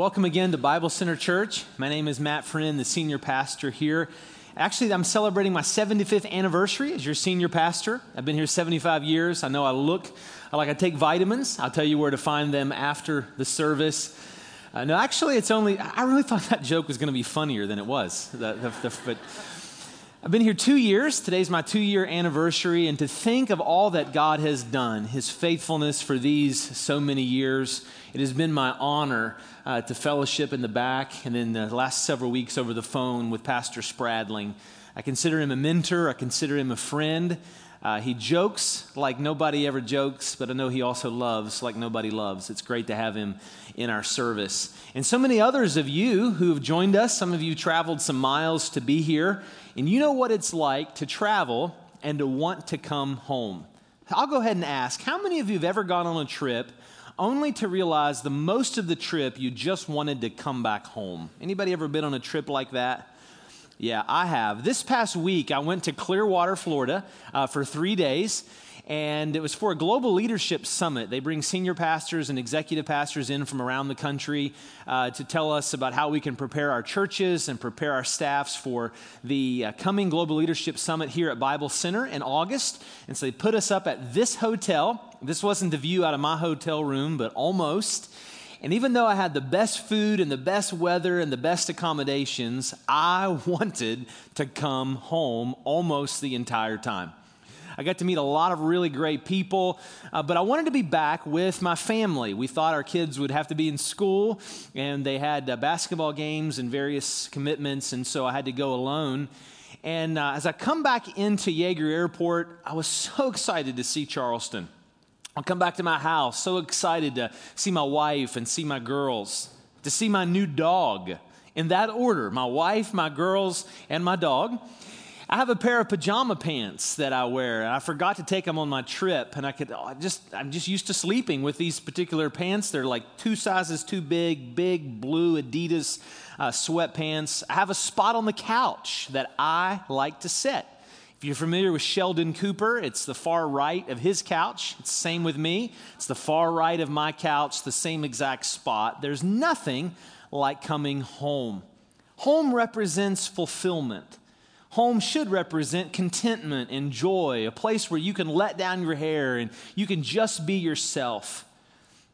welcome again to Bible Center Church. My name is Matt Friend, the senior pastor here. Actually, I'm celebrating my 75th anniversary as your senior pastor. I've been here 75 years. I know I look like I take vitamins. I'll tell you where to find them after the service. Uh, no, actually, it's only, I really thought that joke was going to be funnier than it was. The, the, the, but I've been here two years. Today's my two year anniversary. And to think of all that God has done, his faithfulness for these so many years, it has been my honor uh, to fellowship in the back and then the last several weeks over the phone with Pastor Spradling. I consider him a mentor, I consider him a friend. Uh, he jokes like nobody ever jokes, but I know he also loves like nobody loves. It's great to have him in our service. And so many others of you who have joined us, some of you traveled some miles to be here, and you know what it's like to travel and to want to come home. I'll go ahead and ask how many of you have ever gone on a trip only to realize the most of the trip you just wanted to come back home? Anybody ever been on a trip like that? Yeah, I have. This past week, I went to Clearwater, Florida uh, for three days and it was for a global leadership summit. They bring senior pastors and executive pastors in from around the country uh, to tell us about how we can prepare our churches and prepare our staffs for the uh, coming global leadership summit here at Bible Center in August. And so they put us up at this hotel. This wasn't the view out of my hotel room, but almost. And even though I had the best food and the best weather and the best accommodations, I wanted to come home almost the entire time. I got to meet a lot of really great people, uh, but I wanted to be back with my family. We thought our kids would have to be in school, and they had uh, basketball games and various commitments, and so I had to go alone. And uh, as I come back into Yeager Airport, I was so excited to see Charleston. I'll come back to my house, so excited to see my wife and see my girls, to see my new dog. In that order my wife, my girls, and my dog. I have a pair of pajama pants that I wear, and I forgot to take them on my trip. And I could oh, I just I'm just used to sleeping with these particular pants. They're like two sizes too big, big blue Adidas uh, sweatpants. I have a spot on the couch that I like to sit. If you're familiar with Sheldon Cooper, it's the far right of his couch. It's the same with me. It's the far right of my couch, the same exact spot. There's nothing like coming home. Home represents fulfillment. Home should represent contentment and joy, a place where you can let down your hair and you can just be yourself.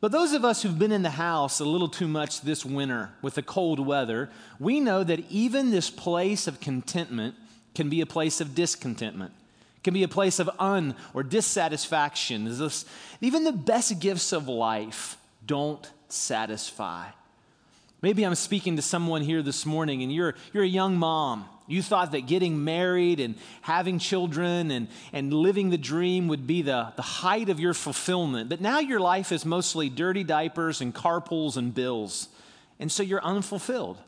But those of us who've been in the house a little too much this winter with the cold weather, we know that even this place of contentment can be a place of discontentment, can be a place of un or dissatisfaction. Even the best gifts of life don't satisfy. Maybe I'm speaking to someone here this morning and you're, you're a young mom you thought that getting married and having children and, and living the dream would be the, the height of your fulfillment. But now your life is mostly dirty diapers and carpools and bills. And so you're unfulfilled.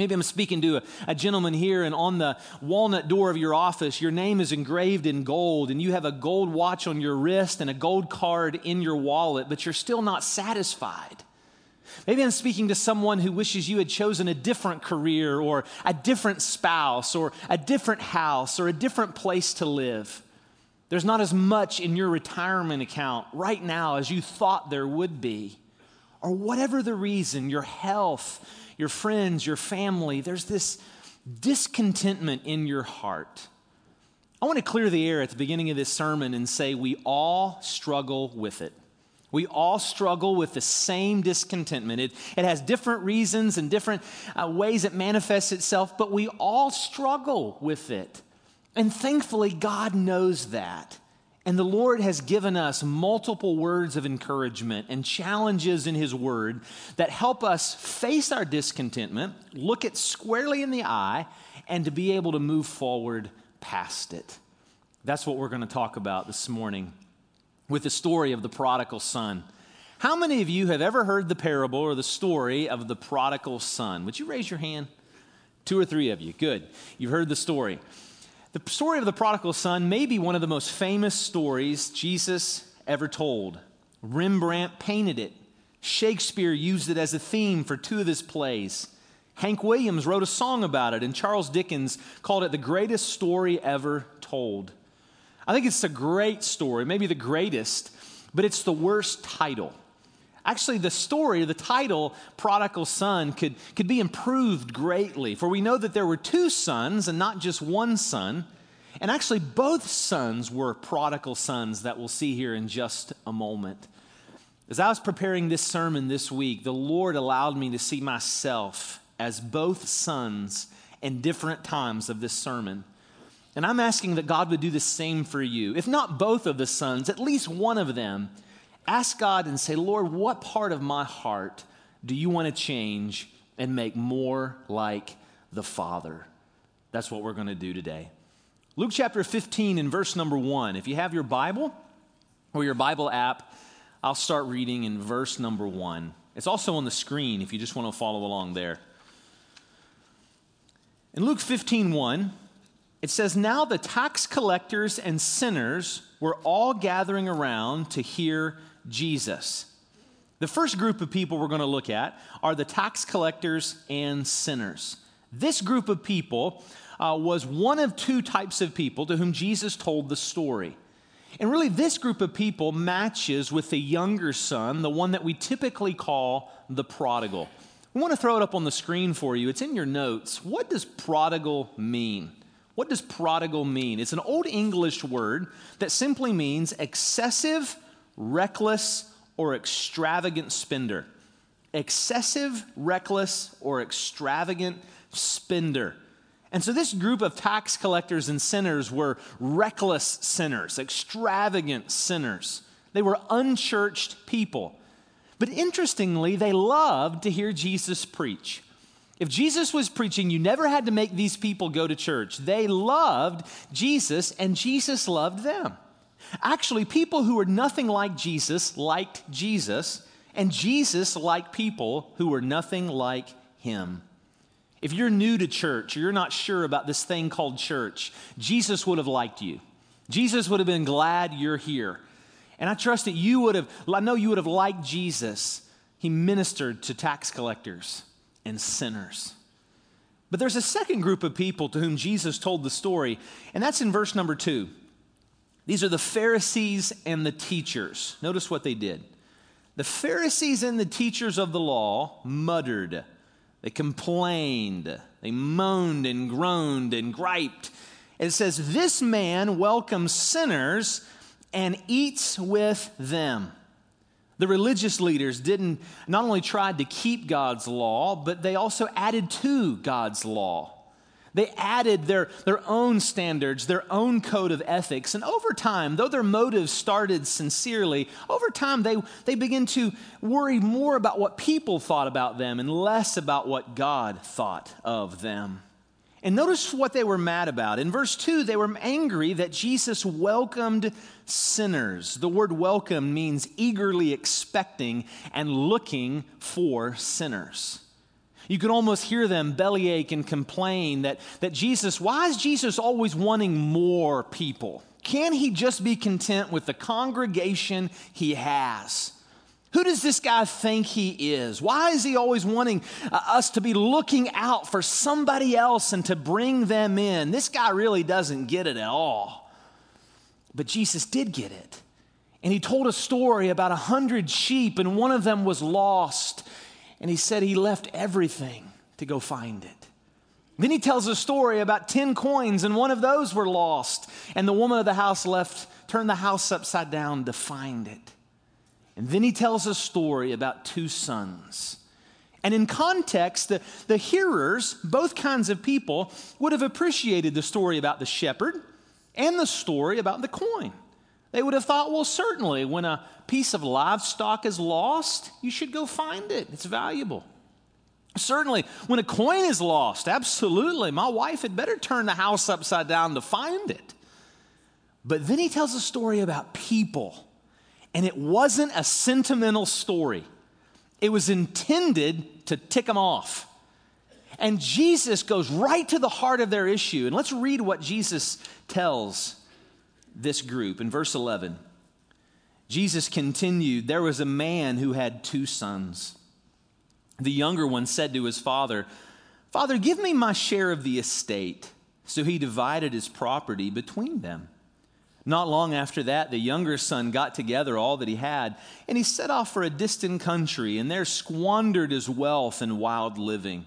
Maybe I'm speaking to a, a, gentleman here, and on the walnut door of your office, your name is engraved in gold, and you have a gold watch on your wrist and a gold card in your wallet, but you're still not satisfied. Maybe I'm speaking to someone who wishes you had chosen a different career or a different spouse or a different house or a different place to live. There's not as much in your retirement account right now as you thought there would be. Or whatever the reason, your health, your friends, your family, there's this discontentment in your heart. I want to clear the air at the beginning of this sermon and say we all struggle with it. We all struggle with the same discontentment. It, it has different reasons and different uh, ways it manifests itself, but we all struggle with it. And thankfully, God knows that. And the Lord has given us multiple words of encouragement and challenges in His Word that help us face our discontentment, look it squarely in the eye, and to be able to move forward past it. That's what we're going to talk about this morning with the story of the prodigal son. How many of you have ever heard the parable or the story of the prodigal son? Would you raise your hand? Two or three of you. Good. You've heard the story. The story of the prodigal son may be one of the most famous stories Jesus ever told. Rembrandt painted it. Shakespeare used it as a theme for two of his plays. Hank Williams wrote a song about it, and Charles Dickens called it the greatest story ever told. I think it's a great story, maybe the greatest, but it's the worst title. Actually, the story, the title, Prodigal Son, could, could be improved greatly, for we know that there were two sons and not just one son. And actually, both sons were prodigal sons that we'll see here in just a moment. As I was preparing this sermon this week, the Lord allowed me to see myself as both sons in different times of this sermon. And I'm asking that God would do the same for you. If not both of the sons, at least one of them Ask God and say, Lord, what part of my heart do you want to change and make more like the Father? That's what we're going to do today. Luke chapter 15 and verse number 1. If you have your Bible or your Bible app, I'll start reading in verse number 1. It's also on the screen if you just want to follow along there. In Luke 15 1, it says, Now the tax collectors and sinners were all gathering around to hear Jesus. The first group of people we're going to look at are the tax collectors and sinners. This group of people uh, was one of two types of people to whom Jesus told the story. And really, this group of people matches with the younger son, the one that we typically call the prodigal. We want to throw it up on the screen for you. It's in your notes. What does prodigal mean? What does prodigal mean? It's an old English word that simply means excessive reckless, or extravagant spender. Excessive, reckless, or extravagant spender. And so this group of tax collectors and sinners were reckless sinners, extravagant sinners. They were unchurched people. But interestingly, they loved to hear Jesus preach. If Jesus was preaching, you never had to make these people go to church. They loved Jesus, and Jesus loved them. Actually, people who were nothing like Jesus liked Jesus, and Jesus liked people who were nothing like him. If you're new to church or you're not sure about this thing called church, Jesus would have liked you. Jesus would have been glad you're here. And I trust that you would have, I know you would have liked Jesus. He ministered to tax collectors and sinners. But there's a second group of people to whom Jesus told the story, and that's in verse number two. These are the Pharisees and the teachers. Notice what they did. The Pharisees and the teachers of the law muttered, they complained, they moaned and groaned and griped. It says, This man welcomes sinners and eats with them. The religious leaders didn't not only tried to keep God's law, but they also added to God's law. They added their, their own standards, their own code of ethics. And over time, though their motives started sincerely, over time they, they begin to worry more about what people thought about them and less about what God thought of them. And notice what they were mad about. In verse 2, they were angry that Jesus welcomed sinners. The word welcome means eagerly expecting and looking for sinners. You can almost hear them bellyache and complain that, that Jesus, why is Jesus always wanting more people? Can he just be content with the congregation he has? Who does this guy think he is? Why is he always wanting uh, us to be looking out for somebody else and to bring them in? This guy really doesn't get it at all. But Jesus did get it. And he told a story about a hundred sheep, and one of them was lost. And he said he left everything to go find it. Then he tells a story about 10 coins, and one of those were lost. And the woman of the house left, turned the house upside down to find it. And then he tells a story about two sons. And in context, the, the hearers, both kinds of people, would have appreciated the story about the shepherd and the story about the coin. They would have thought, well, certainly, when a piece of livestock is lost, you should go find it. It's valuable. Certainly, when a coin is lost, absolutely, my wife had better turn the house upside down to find it. But then he tells a story about people, and it wasn't a sentimental story, it was intended to tick them off. And Jesus goes right to the heart of their issue. And let's read what Jesus tells this group. In verse 11, Jesus continued There was a man who had two sons. The younger one said to his father, Father, give me my share of the estate. So he divided his property between them. Not long after that, the younger son got together all that he had, and he set off for a distant country, and there squandered his wealth in wild living.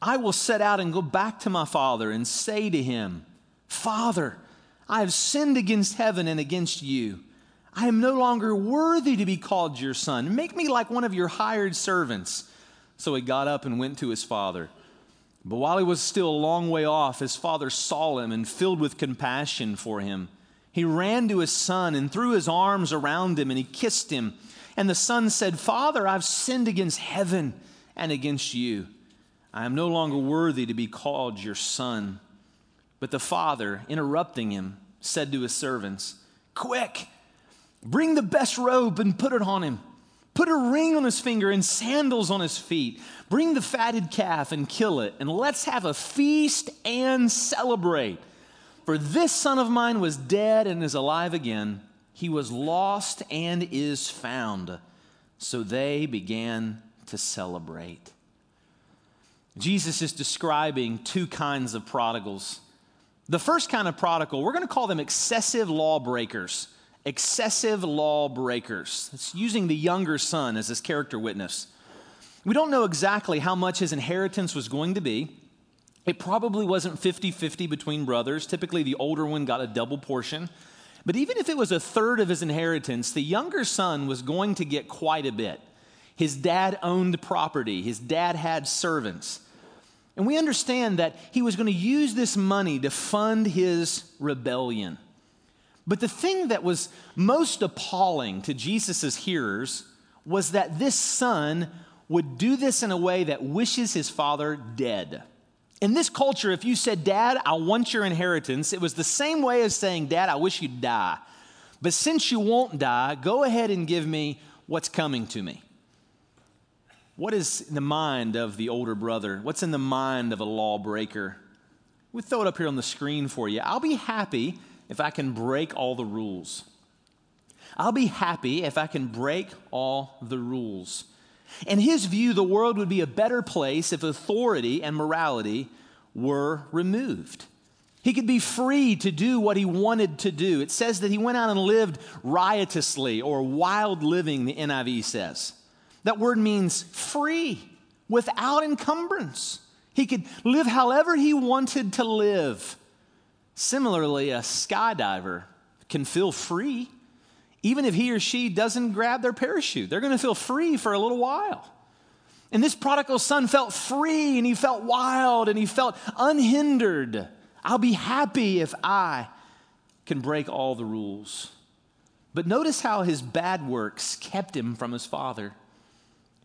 I will set out and go back to my father and say to him, Father, I have sinned against heaven and against you. I am no longer worthy to be called your son. Make me like one of your hired servants. So he got up and went to his father. But while he was still a long way off, his father saw him and, filled with compassion for him, he ran to his son and threw his arms around him and he kissed him. And the son said, Father, I've sinned against heaven and against you. I am no longer worthy to be called your son. But the father, interrupting him, said to his servants, Quick, bring the best robe and put it on him. Put a ring on his finger and sandals on his feet. Bring the fatted calf and kill it, and let's have a feast and celebrate. For this son of mine was dead and is alive again. He was lost and is found. So they began to celebrate. Jesus is describing two kinds of prodigals. The first kind of prodigal, we're going to call them excessive lawbreakers. Excessive lawbreakers. It's using the younger son as his character witness. We don't know exactly how much his inheritance was going to be. It probably wasn't 50 50 between brothers. Typically, the older one got a double portion. But even if it was a third of his inheritance, the younger son was going to get quite a bit. His dad owned property, his dad had servants. And we understand that he was going to use this money to fund his rebellion. But the thing that was most appalling to Jesus' hearers was that this son would do this in a way that wishes his father dead. In this culture, if you said, Dad, I want your inheritance, it was the same way as saying, Dad, I wish you'd die. But since you won't die, go ahead and give me what's coming to me. What is in the mind of the older brother? What's in the mind of a lawbreaker? We throw it up here on the screen for you. I'll be happy if I can break all the rules. I'll be happy if I can break all the rules. In his view, the world would be a better place if authority and morality were removed. He could be free to do what he wanted to do. It says that he went out and lived riotously or wild living, the NIV says. That word means free, without encumbrance. He could live however he wanted to live. Similarly, a skydiver can feel free even if he or she doesn't grab their parachute. They're going to feel free for a little while. And this prodigal son felt free and he felt wild and he felt unhindered. I'll be happy if I can break all the rules. But notice how his bad works kept him from his father.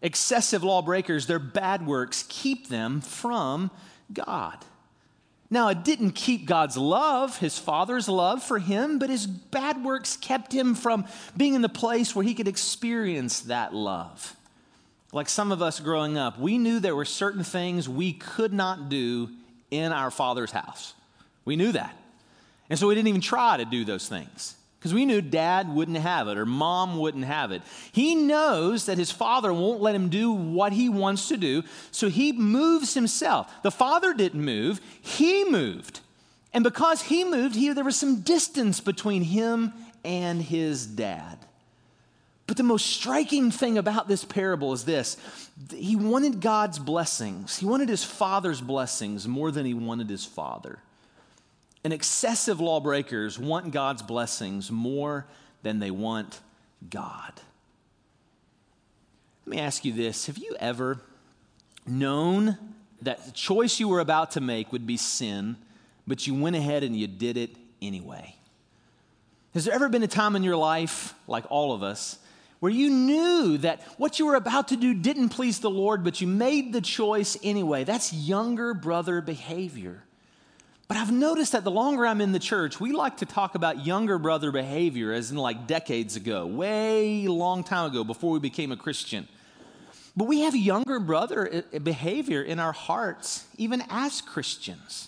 Excessive lawbreakers, their bad works keep them from God. Now, it didn't keep God's love, his father's love for him, but his bad works kept him from being in the place where he could experience that love. Like some of us growing up, we knew there were certain things we could not do in our father's house. We knew that. And so we didn't even try to do those things because we knew dad wouldn't have it or mom wouldn't have it. He knows that his father won't let him do what he wants to do, so he moves himself. The father didn't move, he moved. And because he moved, he, there was some distance between him and his dad. But the most striking thing about this parable is this he wanted God's blessings, he wanted his father's blessings more than he wanted his father. And excessive lawbreakers want God's blessings more than they want God. Let me ask you this Have you ever known that the choice you were about to make would be sin, but you went ahead and you did it anyway? Has there ever been a time in your life, like all of us, where you knew that what you were about to do didn't please the Lord, but you made the choice anyway? That's younger brother behavior. But I've noticed that the longer I'm in the church, we like to talk about younger brother behavior as in like decades ago, way long time ago before we became a Christian. But we have younger brother uh, behavior in our hearts, even as Christians.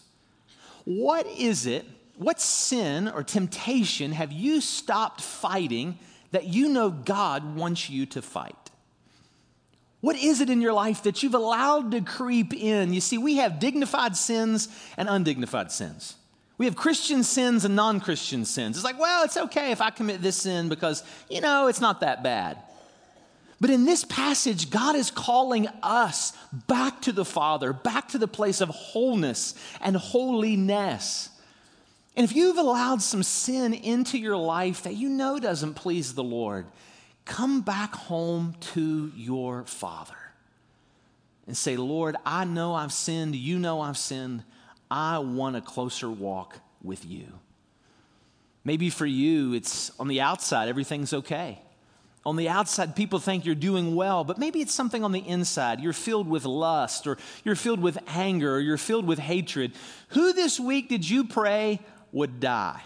What is it, what sin or temptation have you stopped fighting that you know God wants you to fight? What is it in your life that you've allowed to creep in? You see, we have dignified sins and undignified sins. We have Christian sins and non Christian sins. It's like, well, it's okay if I commit this sin because, you know, it's not that bad. But in this passage, God is calling us back to the Father, back to the place of wholeness and holiness. And if you've allowed some sin into your life that you know doesn't please the Lord, come back home to your Father and say, Lord, I know I've sinned. You know I've sinned. I want a closer walk with you. Maybe for you, it's on the outside, everything's okay. On the outside, people think you're doing well, but maybe it's something on the inside. You're filled with lust, or you're filled with anger, or you're filled with hatred. Who this week did you pray would die?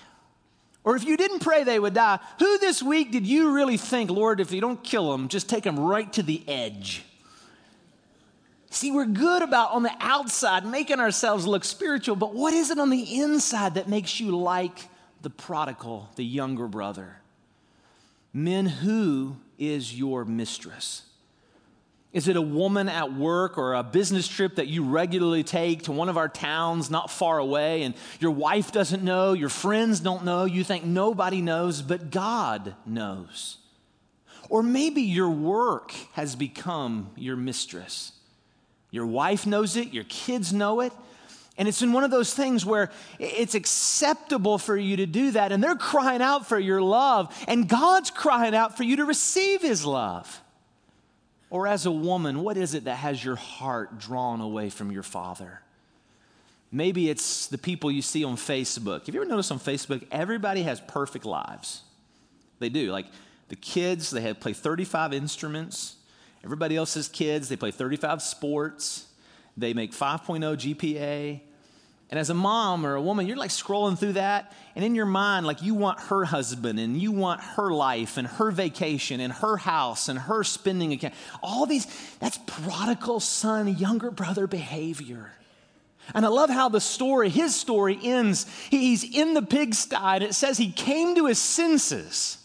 Or if you didn't pray they would die, who this week did you really think, Lord, if you don't kill them, just take them right to the edge? See, we're good about on the outside making ourselves look spiritual, but what is it on the inside that makes you like the prodigal, the younger brother? Men, who is your mistress? Is it a woman at work or a business trip that you regularly take to one of our towns not far away and your wife doesn't know, your friends don't know, you think nobody knows, but God knows? Or maybe your work has become your mistress. Your wife knows it, your kids know it, and it's in one of those things where it's acceptable for you to do that, and they're crying out for your love, and God's crying out for you to receive His love. Or as a woman, what is it that has your heart drawn away from your father? Maybe it's the people you see on Facebook. Have you ever noticed on Facebook, everybody has perfect lives? They do. Like the kids, they have, play 35 instruments. Everybody else's kids, they play 35 sports. They make 5.0 GPA. And as a mom or a woman, you're like scrolling through that, and in your mind, like you want her husband and you want her life and her vacation and her house and her spending account. All these, that's prodigal son, younger brother behavior. And I love how the story, his story ends. He's in the pigsty, and it says he came to his senses.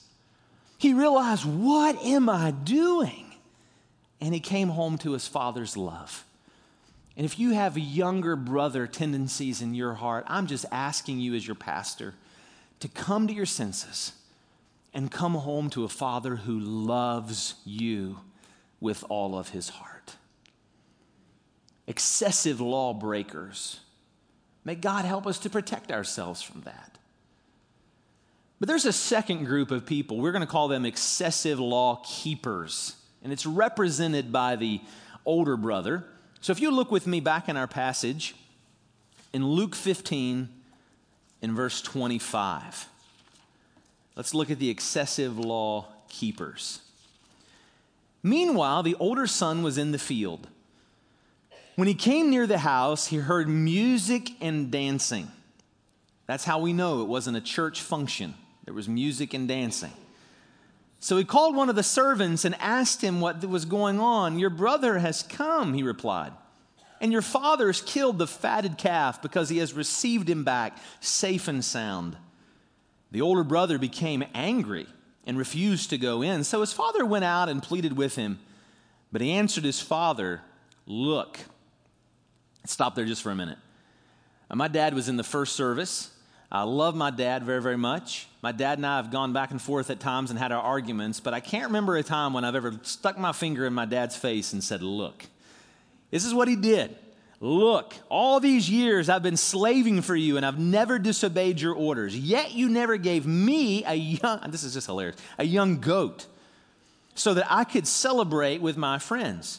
He realized, What am I doing? And he came home to his father's love. And if you have younger brother tendencies in your heart, I'm just asking you as your pastor to come to your senses and come home to a father who loves you with all of his heart. Excessive lawbreakers. May God help us to protect ourselves from that. But there's a second group of people. We're going to call them excessive law keepers. And it's represented by the older brother. So if you look with me back in our passage, in Luke 15, in verse 25, let's look at the excessive law keepers. Meanwhile, the older son was in the field. When he came near the house, he heard music and dancing. That's how we know it wasn't a church function. There was music and dancing. So he called one of the servants and asked him what was going on. Your brother has come, he replied. And your father has killed the fatted calf because he has received him back safe and sound. The older brother became angry and refused to go in. So his father went out and pleaded with him. But he answered his father, Look. Stop there just for a minute. My dad was in the first service. I love my dad very, very much. My dad and I have gone back and forth at times and had our arguments, but I can't remember a time when I've ever stuck my finger in my dad's face and said, Look. This is what he did. Look, all these years I've been slaving for you and I've never disobeyed your orders. Yet you never gave me a young, this is just hilarious, a young goat so that I could celebrate with my friends.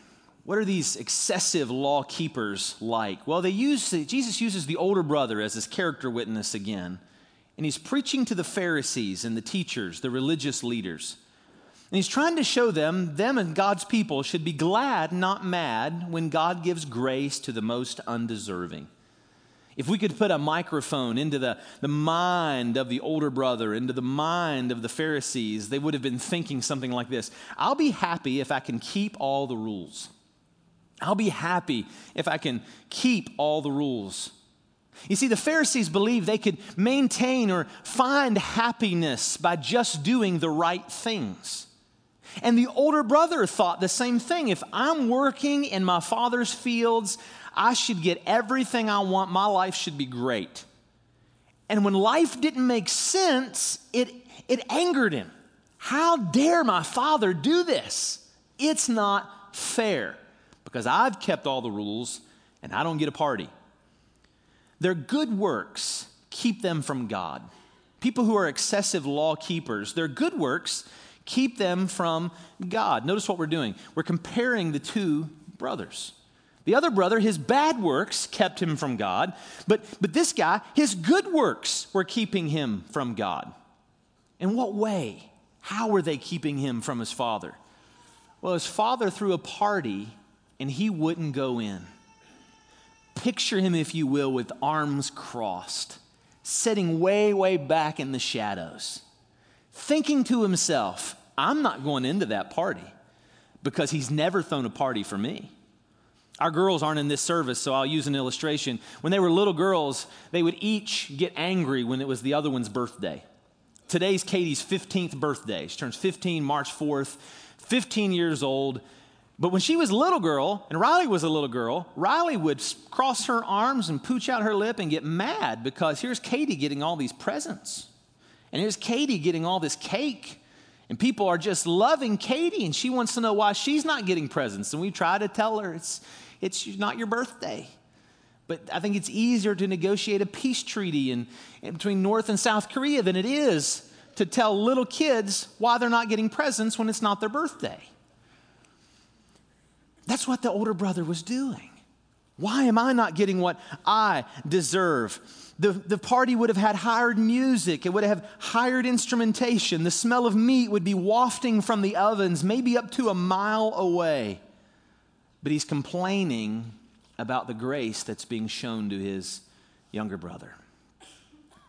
What are these excessive law keepers like? Well, they use Jesus uses the older brother as his character witness again, and he's preaching to the Pharisees and the teachers, the religious leaders. And he's trying to show them, them and God's people should be glad, not mad, when God gives grace to the most undeserving. If we could put a microphone into the, the mind of the older brother, into the mind of the Pharisees, they would have been thinking something like this I'll be happy if I can keep all the rules. I'll be happy if I can keep all the rules. You see, the Pharisees believed they could maintain or find happiness by just doing the right things. And the older brother thought the same thing. If I'm working in my father's fields, I should get everything I want. My life should be great. And when life didn't make sense, it, it angered him. How dare my father do this? It's not fair because I've kept all the rules and I don't get a party. Their good works keep them from God. People who are excessive law keepers, their good works keep them from God. Notice what we're doing. We're comparing the two brothers. The other brother, his bad works kept him from God, but, but this guy, his good works were keeping him from God. In what way? How were they keeping him from his father? Well, his father threw a party and he wouldn't go in. Picture him, if you will, with arms crossed, sitting way, way back in the shadows, thinking to himself, I'm not going into that party because he's never thrown a party for me. Our girls aren't in this service, so I'll use an illustration. When they were little girls, they would each get angry when it was the other one's birthday. Today's Katie's 15th birthday. She turns 15 March 4th, 15 years old. But when she was a little girl and Riley was a little girl, Riley would cross her arms and pooch out her lip and get mad because here's Katie getting all these presents. And here's Katie getting all this cake. And people are just loving Katie, and she wants to know why she's not getting presents. And we try to tell her it's, it's not your birthday. But I think it's easier to negotiate a peace treaty in, in between North and South Korea than it is to tell little kids why they're not getting presents when it's not their birthday. That's what the older brother was doing. Why am I not getting what I deserve? The, the party would have had hired music, it would have hired instrumentation. The smell of meat would be wafting from the ovens, maybe up to a mile away. But he's complaining about the grace that's being shown to his younger brother.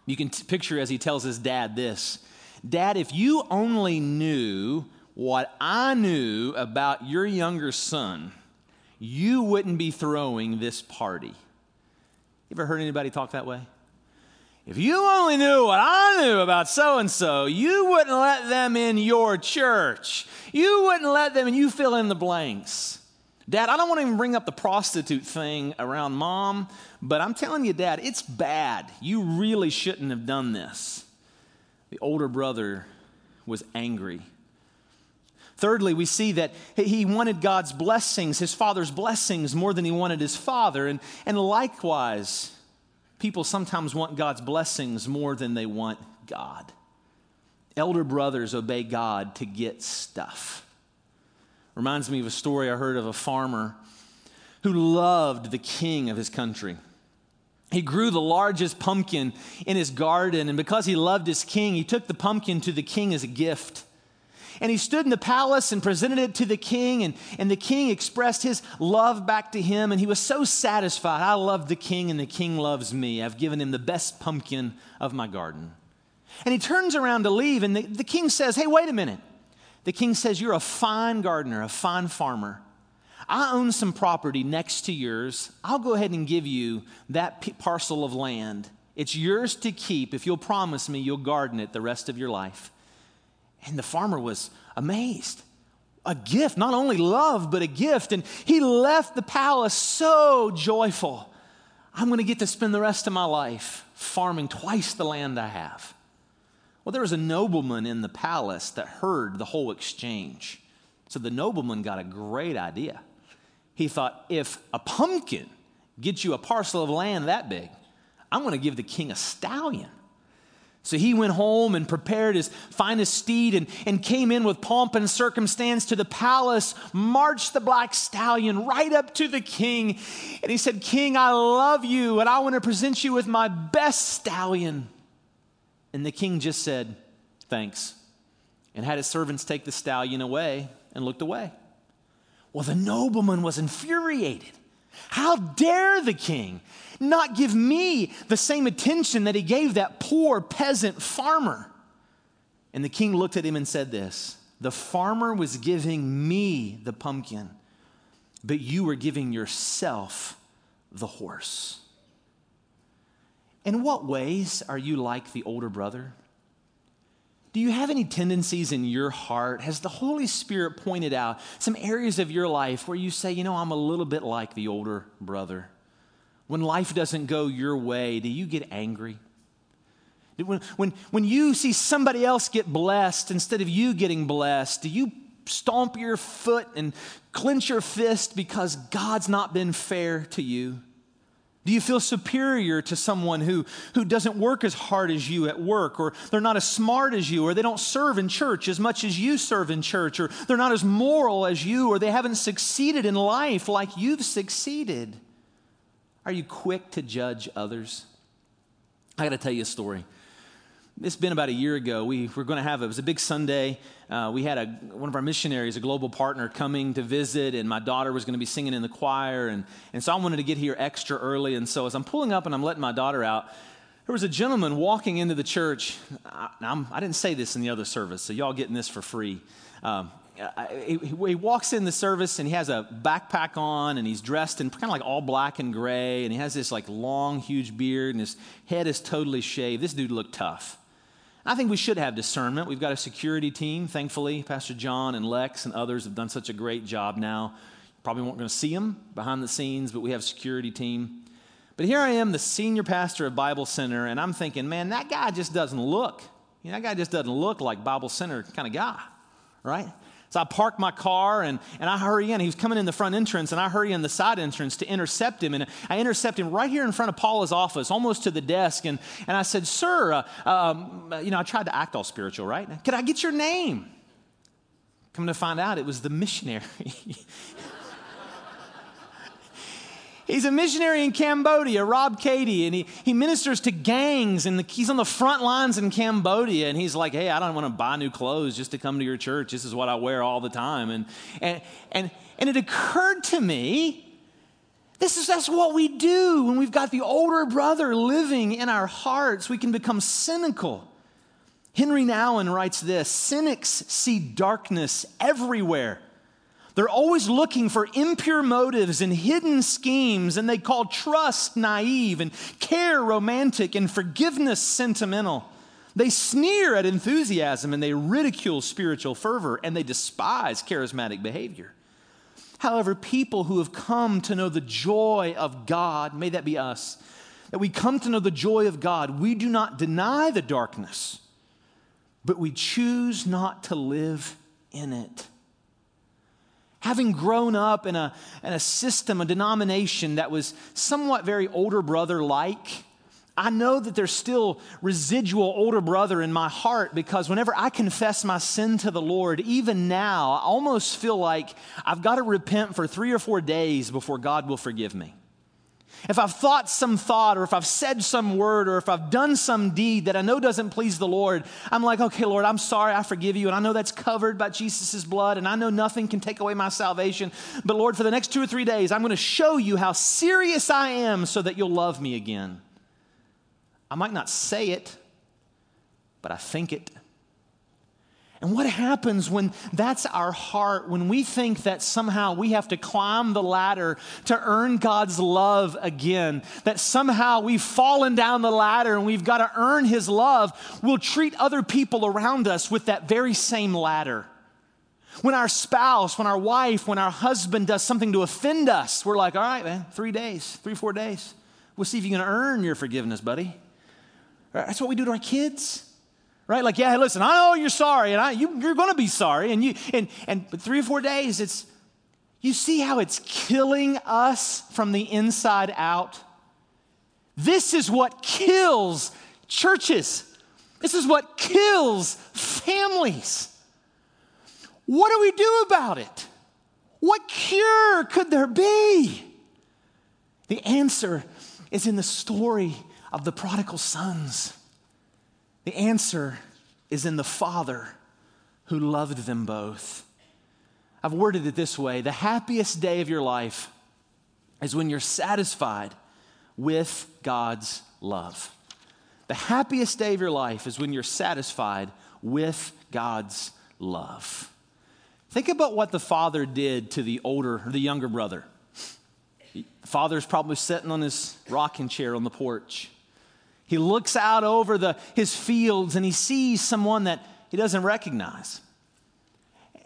You can t- picture as he tells his dad this Dad, if you only knew what I knew about your younger son, you wouldn't be throwing this party. You ever heard anybody talk that way? If you only knew what I knew about so and so, you wouldn't let them in your church. You wouldn't let them, and you fill in the blanks. Dad, I don't want to even bring up the prostitute thing around mom, but I'm telling you, Dad, it's bad. You really shouldn't have done this. The older brother was angry. Thirdly, we see that he wanted God's blessings, his father's blessings, more than he wanted his father. And, and likewise, people sometimes want God's blessings more than they want God. Elder brothers obey God to get stuff. Reminds me of a story I heard of a farmer who loved the king of his country. He grew the largest pumpkin in his garden, and because he loved his king, he took the pumpkin to the king as a gift. And he stood in the palace and presented it to the king, and, and the king expressed his love back to him, and he was so satisfied. I love the king, and the king loves me. I've given him the best pumpkin of my garden. And he turns around to leave, and the, the king says, Hey, wait a minute. The king says, You're a fine gardener, a fine farmer. I own some property next to yours. I'll go ahead and give you that parcel of land. It's yours to keep if you'll promise me you'll garden it the rest of your life. And the farmer was amazed. A gift, not only love, but a gift. And he left the palace so joyful. I'm going to get to spend the rest of my life farming twice the land I have. Well, there was a nobleman in the palace that heard the whole exchange. So the nobleman got a great idea. He thought if a pumpkin gets you a parcel of land that big. I'm going to give the king a stallion. So he went home and prepared his finest steed and, and came in with pomp and circumstance to the palace, marched the black stallion right up to the king. And he said, King, I love you, and I want to present you with my best stallion. And the king just said, Thanks, and had his servants take the stallion away and looked away. Well, the nobleman was infuriated. How dare the king not give me the same attention that he gave that poor peasant farmer? And the king looked at him and said, This the farmer was giving me the pumpkin, but you were giving yourself the horse. In what ways are you like the older brother? Do you have any tendencies in your heart? Has the Holy Spirit pointed out some areas of your life where you say, you know, I'm a little bit like the older brother? When life doesn't go your way, do you get angry? When, when, when you see somebody else get blessed instead of you getting blessed, do you stomp your foot and clench your fist because God's not been fair to you? Do you feel superior to someone who, who doesn't work as hard as you at work, or they're not as smart as you, or they don't serve in church as much as you serve in church, or they're not as moral as you, or they haven't succeeded in life like you've succeeded? Are you quick to judge others? I got to tell you a story. It's been about a year ago. We were going to have, it was a big Sunday. Uh, we had a, one of our missionaries, a global partner, coming to visit, and my daughter was going to be singing in the choir. And, and so I wanted to get here extra early. And so as I'm pulling up and I'm letting my daughter out, there was a gentleman walking into the church. I, I didn't say this in the other service, so y'all getting this for free. Um, he, he, walks in the service and he has a backpack on and he's dressed in kind of like all black and gray and he has this like long huge beard and his head is totally shaved this dude looked tough I think we should have discernment. We've got a security team, thankfully. Pastor John and Lex and others have done such a great job now. Probably weren't going to see them behind the scenes, but we have a security team. But here I am, the senior pastor of Bible Center, and I'm thinking, man, that guy just doesn't look. You know, that guy just doesn't look like Bible Center kind of guy, right? So I park my car and, and I hurry in. He was coming in the front entrance, and I hurry in the side entrance to intercept him. And I intercept him right here in front of Paula's office, almost to the desk. And, and I said, Sir, uh, um, you know, I tried to act all spiritual, right? Could I get your name? Coming to find out, it was the missionary. He's a missionary in Cambodia, Rob Cady, and he, he ministers to gangs, and the, he's on the front lines in Cambodia. And he's like, Hey, I don't want to buy new clothes just to come to your church. This is what I wear all the time. And, and, and, and it occurred to me this is that's what we do when we've got the older brother living in our hearts. We can become cynical. Henry Nouwen writes this Cynics see darkness everywhere they're always looking for impure motives and hidden schemes, and they call trust naive and care romantic and forgiveness sentimental. They sneer at enthusiasm and they ridicule spiritual fervor and they despise charismatic behavior. However, people who have come to know the joy of God, may that be us, that we come to know the joy of God, we do not deny the darkness, but we choose not to live in it having grown up in a, in a system, a denomination that was somewhat very older brother like, I know that there's still residual older brother in my heart because whenever I confess my sin to the Lord, even now, I almost feel like I've got to repent for three or four days before God will forgive me. If I've thought some thought, or if I've said some word, or if I've done some deed that I know doesn't please the Lord, I'm like, okay, Lord, I'm sorry, I forgive you. And I know that's covered by Jesus' blood, and I know nothing can take away my salvation. But Lord, for the next two or three days, I'm going to show you how serious I am so that you'll love me again. I might not say it, but I think it. And what happens when that's our heart, when we think that somehow we have to climb the ladder to earn God's love again, that somehow we've fallen down the ladder and we've got to earn His love, we'll treat other people around us with that very same ladder. When our spouse, when our wife, when our husband does something to offend us, we're like, all right, man, three days, three, four days. We'll see if you can earn your forgiveness, buddy. That's what we do to our kids right? Like, yeah, listen, I know you're sorry, and I, you, you're going to be sorry, and you, and and but three or four days, it's You see how it's killing us from the inside out? This is what kills churches. This is what kills families. What do we do about it? What cure could there be? The answer is in the story of the prodigal sons. The answer is in the Father who loved them both. I've worded it this way the happiest day of your life is when you're satisfied with God's love. The happiest day of your life is when you're satisfied with God's love. Think about what the father did to the older, the younger brother. The father's probably sitting on his rocking chair on the porch. He looks out over the, his fields and he sees someone that he doesn't recognize.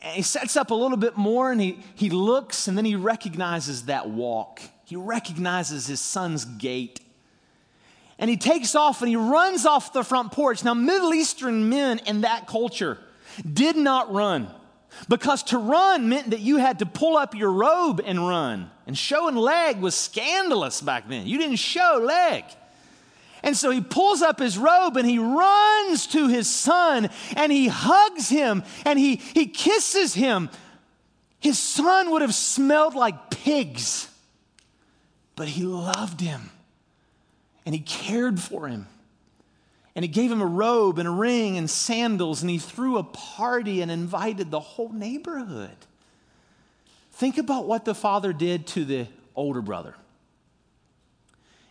And he sets up a little bit more and he, he looks and then he recognizes that walk. He recognizes his son's gait. And he takes off and he runs off the front porch. Now, Middle Eastern men in that culture did not run. Because to run meant that you had to pull up your robe and run. And showing leg was scandalous back then. You didn't show leg. And so he pulls up his robe and he runs to his son and he hugs him and he, he kisses him. His son would have smelled like pigs, but he loved him and he cared for him and he gave him a robe and a ring and sandals, and he threw a party and invited the whole neighborhood. Think about what the father did to the older brother.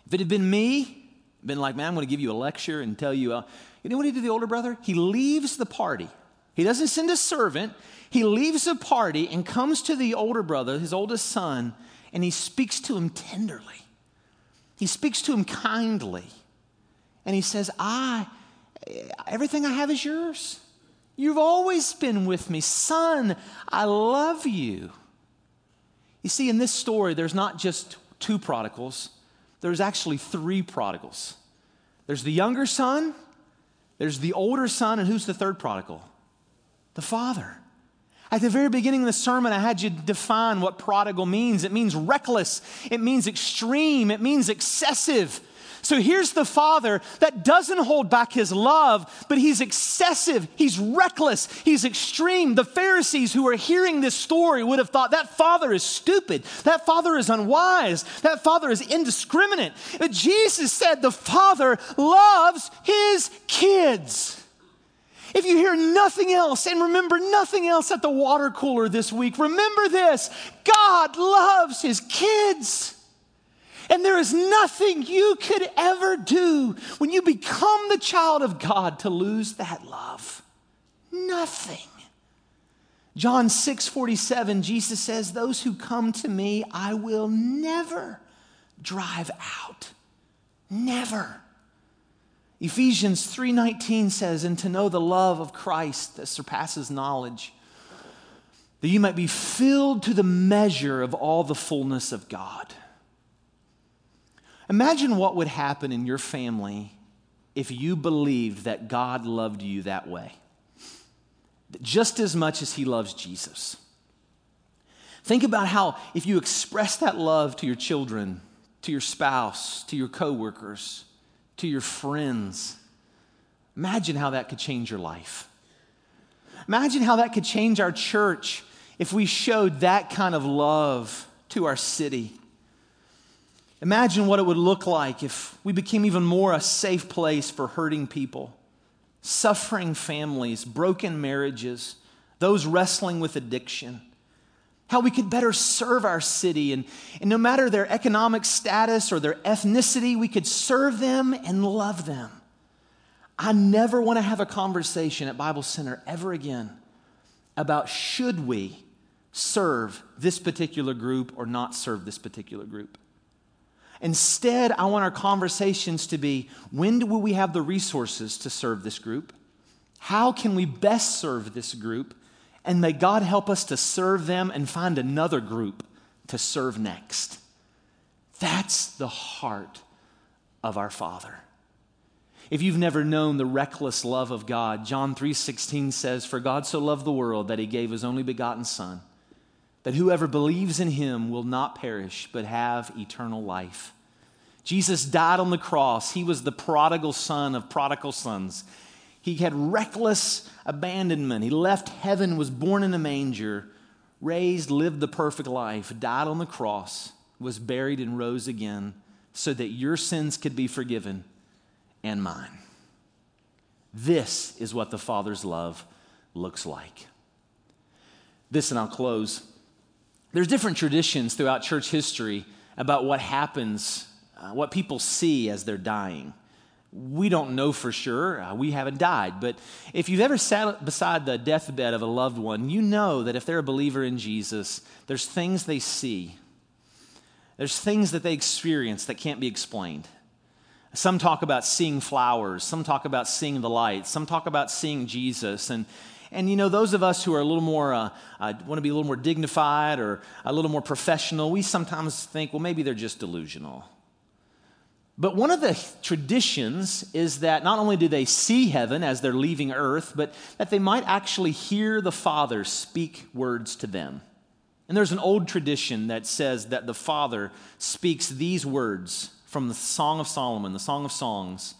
If it had been me, been like, man, I'm going to give you a lecture and tell you, uh, you know what he did the older brother? He leaves the party. He doesn't send a servant. He leaves the party and comes to the older brother, his oldest son, and he speaks to him tenderly. He speaks to him kindly. And he says, I, everything I have is yours. You've always been with me. Son, I love you. You see, in this story, there's not just two prodigals, there's actually three prodigals. There's the younger son, there's the older son, and who's the third prodigal? The father. At the very beginning of the sermon, I had you define what prodigal means. It means reckless, it means extreme, it means excessive. So here's the father that doesn't hold back his love, but he's excessive, he's reckless, he's extreme. The Pharisees who are hearing this story would have thought that father is stupid, that father is unwise, that father is indiscriminate. But Jesus said the father loves his kids. If you hear nothing else and remember nothing else at the water cooler this week, remember this God loves his kids. And there is nothing you could ever do when you become the child of God to lose that love. Nothing. John 6 47, Jesus says, Those who come to me, I will never drive out. Never. Ephesians 3:19 says, "And to know the love of Christ that surpasses knowledge, that you might be filled to the measure of all the fullness of God." Imagine what would happen in your family if you believed that God loved you that way, just as much as He loves Jesus. Think about how, if you express that love to your children, to your spouse, to your coworkers, to your friends, imagine how that could change your life. Imagine how that could change our church if we showed that kind of love to our city Imagine what it would look like if we became even more a safe place for hurting people, suffering families, broken marriages, those wrestling with addiction. How we could better serve our city, and, and no matter their economic status or their ethnicity, we could serve them and love them. I never want to have a conversation at Bible Center ever again about should we serve this particular group or not serve this particular group. Instead, I want our conversations to be when do we have the resources to serve this group? How can we best serve this group? And may God help us to serve them and find another group to serve next. That's the heart of our Father. If you've never known the reckless love of God, John 3:16 says, "For God so loved the world that he gave his only begotten son, that whoever believes in him will not perish, but have eternal life. Jesus died on the cross. He was the prodigal son of prodigal sons. He had reckless abandonment. He left heaven, was born in a manger, raised, lived the perfect life, died on the cross, was buried, and rose again so that your sins could be forgiven and mine. This is what the Father's love looks like. This, and I'll close. There's different traditions throughout church history about what happens, uh, what people see as they're dying. We don't know for sure. Uh, we haven't died. But if you've ever sat beside the deathbed of a loved one, you know that if they're a believer in Jesus, there's things they see, there's things that they experience that can't be explained. Some talk about seeing flowers, some talk about seeing the light, some talk about seeing Jesus. And and you know, those of us who are a little more, uh, uh, want to be a little more dignified or a little more professional, we sometimes think, well, maybe they're just delusional. But one of the traditions is that not only do they see heaven as they're leaving earth, but that they might actually hear the Father speak words to them. And there's an old tradition that says that the Father speaks these words from the Song of Solomon, the Song of Songs.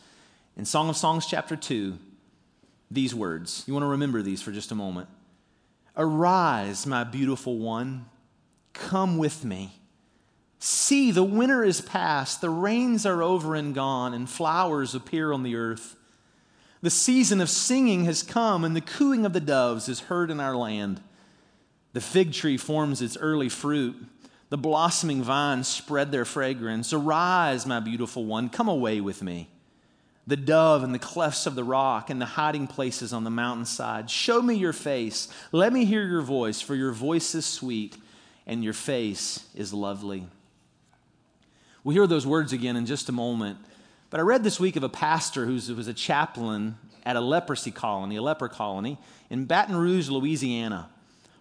In Song of Songs, chapter 2, these words. You want to remember these for just a moment. Arise, my beautiful one, come with me. See, the winter is past, the rains are over and gone, and flowers appear on the earth. The season of singing has come, and the cooing of the doves is heard in our land. The fig tree forms its early fruit. The blossoming vines spread their fragrance. Arise, my beautiful one, come away with me the dove and the clefts of the rock and the hiding places on the mountainside. Show me your face. Let me hear your voice, for your voice is sweet and your face is lovely. We'll hear those words again in just a moment. But I read this week of a pastor who was a chaplain at a leprosy colony, a leper colony in Baton Rouge, Louisiana.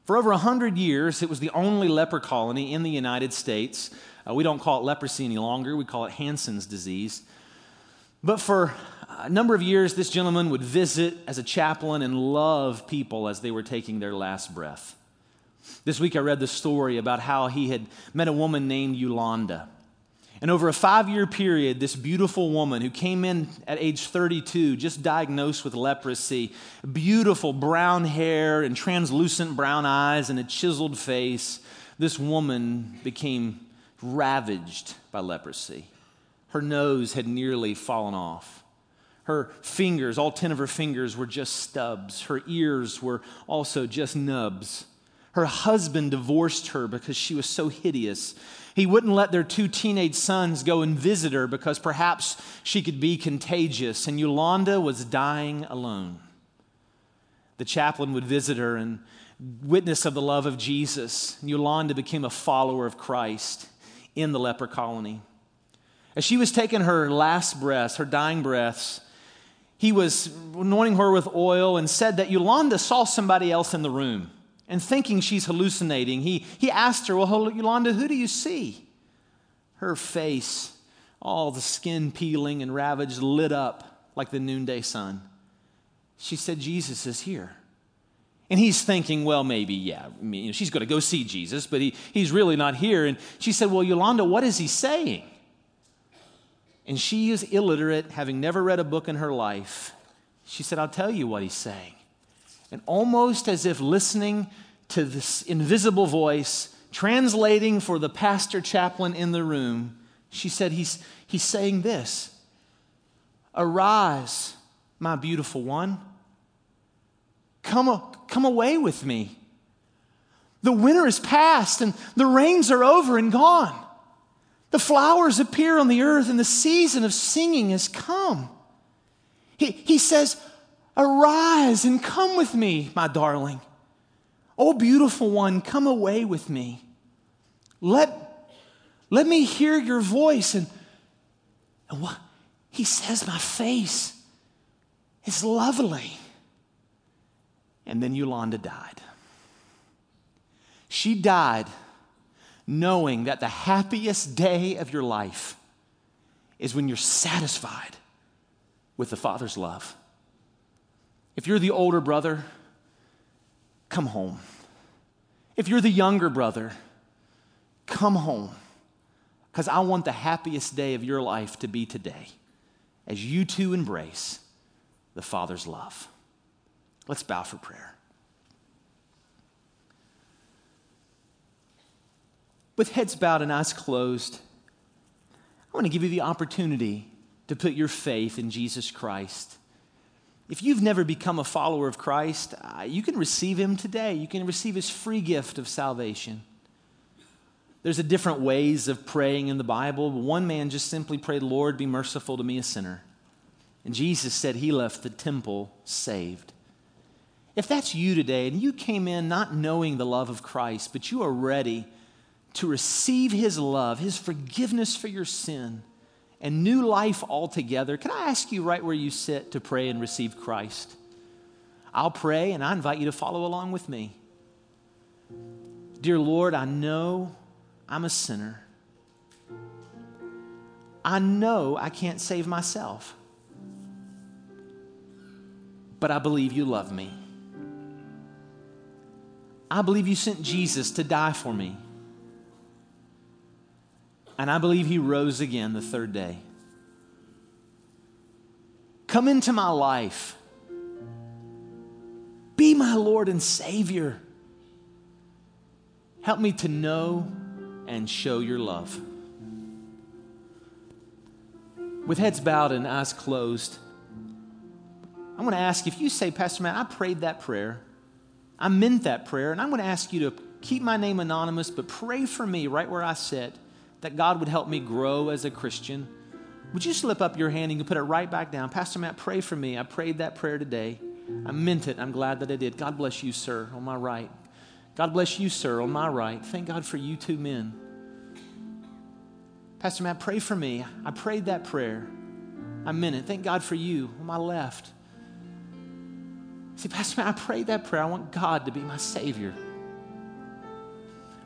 For over 100 years, it was the only leper colony in the United States. Uh, we don't call it leprosy any longer, we call it Hansen's disease. But for a number of years, this gentleman would visit as a chaplain and love people as they were taking their last breath. This week, I read the story about how he had met a woman named Yolanda. And over a five year period, this beautiful woman who came in at age 32, just diagnosed with leprosy, beautiful brown hair and translucent brown eyes and a chiseled face, this woman became ravaged by leprosy. Her nose had nearly fallen off. Her fingers, all 10 of her fingers, were just stubs. Her ears were also just nubs. Her husband divorced her because she was so hideous. He wouldn't let their two teenage sons go and visit her because perhaps she could be contagious, and Yolanda was dying alone. The chaplain would visit her and witness of the love of Jesus. Yolanda became a follower of Christ in the leper colony. As she was taking her last breaths, her dying breaths, he was anointing her with oil and said that Yolanda saw somebody else in the room. And thinking she's hallucinating, he, he asked her, Well, Yolanda, who do you see? Her face, all the skin peeling and ravaged, lit up like the noonday sun. She said, Jesus is here. And he's thinking, well, maybe, yeah, I mean, she's going to go see Jesus, but he, he's really not here. And she said, Well, Yolanda, what is he saying? And she is illiterate, having never read a book in her life. She said, I'll tell you what he's saying. And almost as if listening to this invisible voice, translating for the pastor chaplain in the room, she said, He's, he's saying this Arise, my beautiful one. Come, come away with me. The winter is past and the rains are over and gone. The flowers appear on the earth, and the season of singing has come. He, he says, Arise and come with me, my darling. Oh, beautiful one, come away with me. Let, let me hear your voice. And, and what? He says, My face is lovely. And then Yolanda died. She died knowing that the happiest day of your life is when you're satisfied with the Father's love. If you're the older brother, come home. If you're the younger brother, come home because I want the happiest day of your life to be today as you two embrace the Father's love. Let's bow for prayer. With heads bowed and eyes closed, I want to give you the opportunity to put your faith in Jesus Christ. If you've never become a follower of Christ, uh, you can receive him today. You can receive his free gift of salvation. There's a different ways of praying in the Bible. One man just simply prayed, Lord, be merciful to me, a sinner. And Jesus said he left the temple saved. If that's you today and you came in not knowing the love of Christ, but you are ready to receive his love, his forgiveness for your sin, and new life altogether, can I ask you right where you sit to pray and receive Christ? I'll pray and I invite you to follow along with me. Dear Lord, I know I'm a sinner. I know I can't save myself, but I believe you love me. I believe you sent Jesus to die for me. And I believe he rose again the third day. Come into my life. Be my Lord and Savior. Help me to know and show your love. With heads bowed and eyes closed, I want to ask if you say, Pastor Matt, I prayed that prayer. I meant that prayer, and I'm going to ask you to keep my name anonymous, but pray for me right where I sit that God would help me grow as a Christian, would you slip up your hand and you put it right back down? Pastor Matt, pray for me. I prayed that prayer today. I meant it. I'm glad that I did. God bless you, sir, on my right. God bless you, sir, on my right. Thank God for you two men. Pastor Matt, pray for me. I prayed that prayer. I meant it. Thank God for you on my left. See, Pastor Matt, I prayed that prayer. I want God to be my Savior.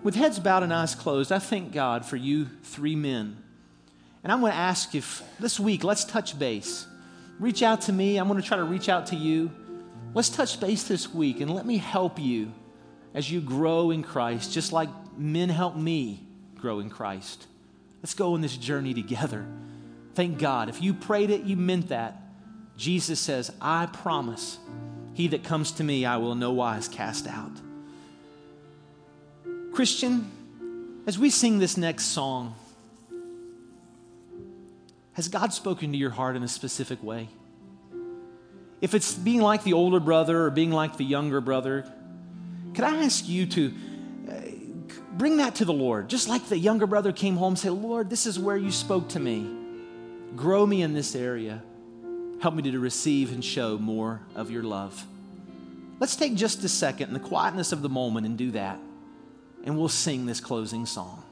With heads bowed and eyes closed, I thank God for you three men. And I'm going to ask if this week, let's touch base. Reach out to me. I'm going to try to reach out to you. Let's touch base this week and let me help you as you grow in Christ, just like men help me grow in Christ. Let's go on this journey together. Thank God. If you prayed it, you meant that. Jesus says, I promise, he that comes to me, I will no wise cast out. Christian, as we sing this next song, has God spoken to your heart in a specific way? If it's being like the older brother or being like the younger brother, could I ask you to uh, bring that to the Lord? Just like the younger brother came home, say, Lord, this is where you spoke to me. Grow me in this area. Help me to receive and show more of your love. Let's take just a second in the quietness of the moment and do that and we'll sing this closing song.